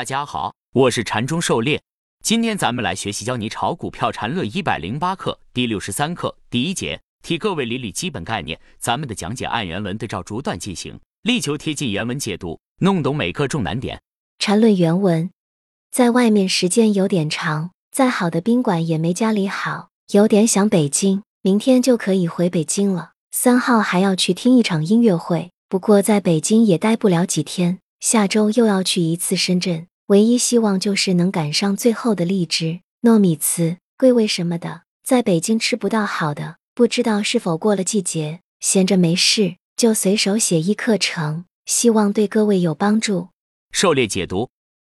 大家好，我是禅中狩猎。今天咱们来学习教你炒股票禅论一百零八课第六十三课第一节，替各位理理基本概念。咱们的讲解按原文对照逐段进行，力求贴近原文解读，弄懂每个重难点。禅论原文，在外面时间有点长，再好的宾馆也没家里好，有点想北京，明天就可以回北京了。三号还要去听一场音乐会，不过在北京也待不了几天。下周又要去一次深圳，唯一希望就是能赶上最后的荔枝、糯米糍、桂味什么的。在北京吃不到好的，不知道是否过了季节。闲着没事就随手写一课程，希望对各位有帮助。狩猎解读：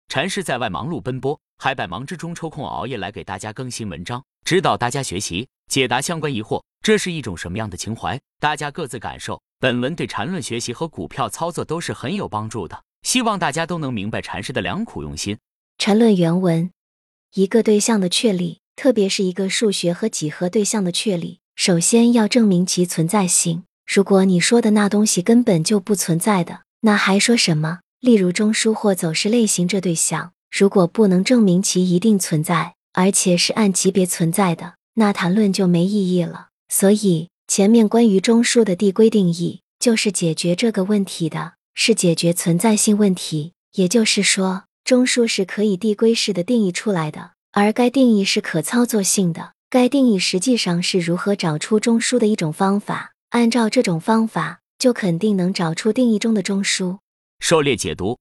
禅师在外忙碌奔波，还百忙之中抽空熬夜来给大家更新文章，指导大家学习，解答相关疑惑。这是一种什么样的情怀？大家各自感受。本文对禅论学习和股票操作都是很有帮助的。希望大家都能明白禅师的良苦用心。禅论原文：一个对象的确立，特别是一个数学和几何对象的确立，首先要证明其存在性。如果你说的那东西根本就不存在的，那还说什么？例如中枢或走势类型这对象，如果不能证明其一定存在，而且是按级别存在的，那谈论就没意义了。所以前面关于中枢的递归定义，就是解决这个问题的。是解决存在性问题，也就是说，中枢是可以递归式的定义出来的，而该定义是可操作性的。该定义实际上是如何找出中枢的一种方法，按照这种方法，就肯定能找出定义中的中枢。狩猎解读，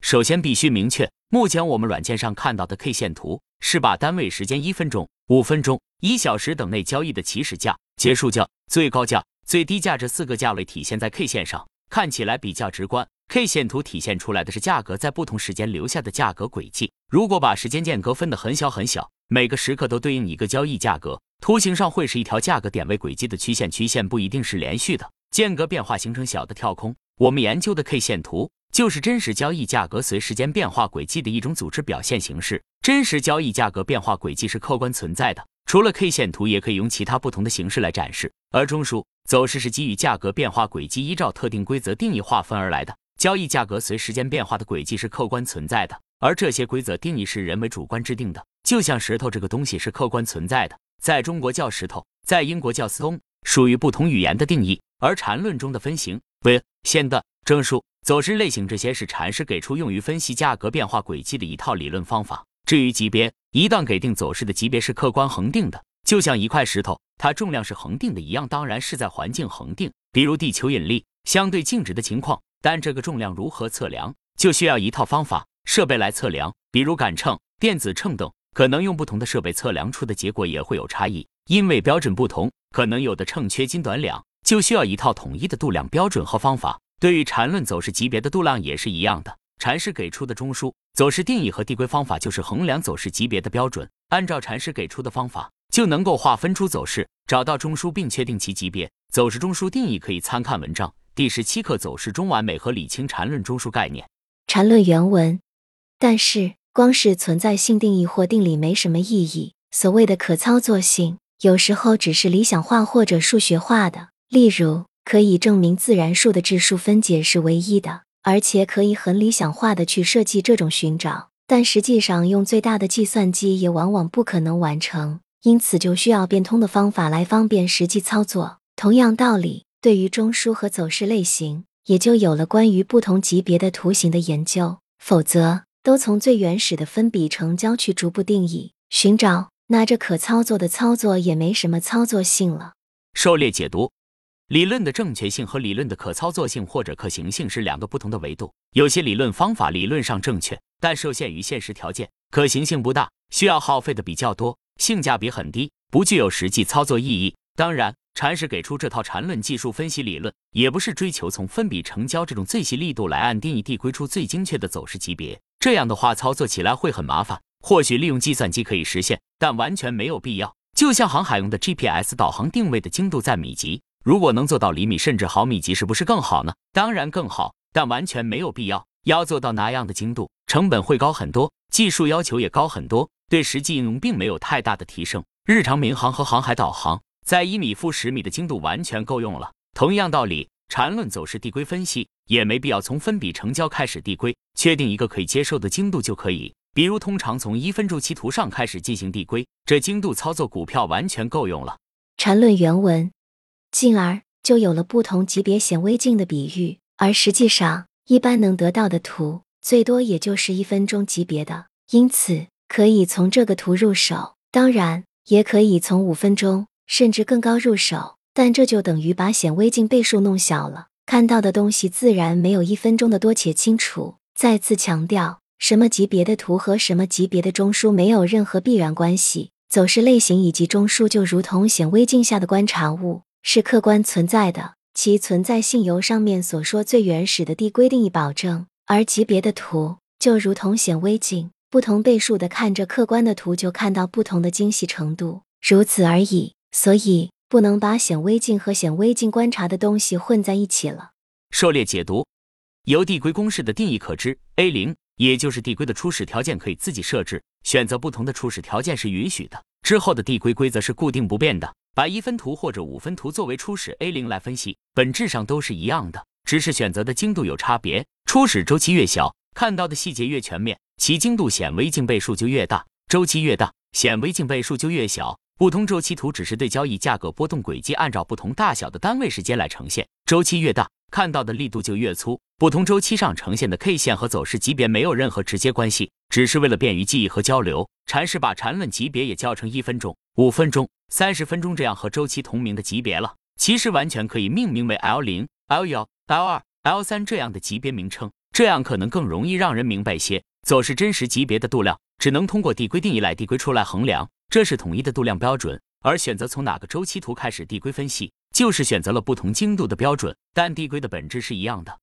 首先必须明确，目前我们软件上看到的 K 线图，是把单位时间一分钟、五分钟、一小时等内交易的起始价、结束价、最高价、最低价这四个价位体现在 K 线上。看起来比较直观，K 线图体现出来的是价格在不同时间留下的价格轨迹。如果把时间间隔分得很小很小，每个时刻都对应一个交易价格，图形上会是一条价格点位轨迹的曲线，曲线不一定是连续的，间隔变化形成小的跳空。我们研究的 K 线图就是真实交易价格随时间变化轨迹的一种组织表现形式。真实交易价格变化轨迹是客观存在的。除了 K 线图，也可以用其他不同的形式来展示。而中枢走势是基于价格变化轨迹依照特定规则定义划分而来的。交易价格随时间变化的轨迹是客观存在的，而这些规则定义是人为主观制定的。就像石头这个东西是客观存在的，在中国叫石头，在英国叫 stone，属于不同语言的定义。而禅论中的分型、为线的中枢、走势类型这些是禅师给出用于分析价格变化轨迹的一套理论方法。至于级别，一旦给定走势的级别是客观恒定的，就像一块石头，它重量是恒定的一样，当然是在环境恒定，比如地球引力相对静止的情况。但这个重量如何测量，就需要一套方法设备来测量，比如杆秤、电子秤等，可能用不同的设备测量出的结果也会有差异，因为标准不同，可能有的秤缺斤短两，就需要一套统一的度量标准和方法。对于缠论走势级别的度量也是一样的。禅师给出的中枢走势定义和递归方法就是衡量走势级别的标准。按照禅师给出的方法，就能够划分出走势，找到中枢，并确定其级别。走势中枢定义可以参看文章第十七课《走势中完美和理清禅论中枢概念》。禅论原文。但是，光是存在性定义或定理没什么意义。所谓的可操作性，有时候只是理想化或者数学化的。例如，可以证明自然数的质数分解是唯一的。而且可以很理想化的去设计这种寻找，但实际上用最大的计算机也往往不可能完成，因此就需要变通的方法来方便实际操作。同样道理，对于中枢和走势类型，也就有了关于不同级别的图形的研究。否则，都从最原始的分比成交去逐步定义寻找，那这可操作的操作也没什么操作性了。狩猎解读。理论的正确性和理论的可操作性或者可行性是两个不同的维度。有些理论方法理论上正确，但受限于现实条件，可行性不大，需要耗费的比较多，性价比很低，不具有实际操作意义。当然，禅师给出这套禅论技术分析理论，也不是追求从分比成交这种最细力度来按定义递归出最精确的走势级别。这样的话，操作起来会很麻烦。或许利用计算机可以实现，但完全没有必要。就像航海用的 GPS 导航定位的精度在米级。如果能做到厘米甚至毫米级，是不是更好呢？当然更好，但完全没有必要。要做到那样的精度，成本会高很多，技术要求也高很多，对实际应用并没有太大的提升。日常民航和航海导航，在一米负十米的精度完全够用了。同样道理，缠论走势递归分析也没必要从分比成交开始递归，确定一个可以接受的精度就可以。比如，通常从一分周期图上开始进行递归，这精度操作股票完全够用了。缠论原文，进而就有了不同级别显微镜的比喻，而实际上一般能得到的图最多也就是一分钟级别的，因此可以从这个图入手。当然，也可以从五分钟甚至更高入手，但这就等于把显微镜倍数弄小了，看到的东西自然没有一分钟的多且清楚。再次强调，什么级别的图和什么级别的中枢没有任何必然关系，走势类型以及中枢就如同显微镜下的观察物，是客观存在的，其存在性由上面所说最原始的递归定义保证。而级别的图就如同显微镜，不同倍数的看着客观的图，就看到不同的精细程度，如此而已。所以不能把显微镜和显微镜观察的东西混在一起了。狩猎解读，由递归公式的定义可知，A 零也就是递归的初始条件可以自己设置，选择不同的初始条件是允许的。之后的递归规则是固定不变的。把一分图或者五分图作为初始 A 零来分析，本质上都是一样的，只是选择的精度有差别。初始周期越小，看到的细节越全面，其精度显微镜倍数就越大；周期越大，显微镜倍数就越小。不同周期图只是对交易价格波动轨迹按照不同大小的单位时间来呈现，周期越大，看到的力度就越粗。不同周期上呈现的 K 线和走势级别没有任何直接关系，只是为了便于记忆和交流。禅师把缠论级别也叫成一分钟、五分钟、三十分钟这样和周期同名的级别了。其实完全可以命名为 L 零、L 幺、L 二。L 三这样的级别名称，这样可能更容易让人明白些。走势真实级别的度量只能通过递归定义来递归出来衡量，这是统一的度量标准。而选择从哪个周期图开始递归分析，就是选择了不同精度的标准，但递归的本质是一样的。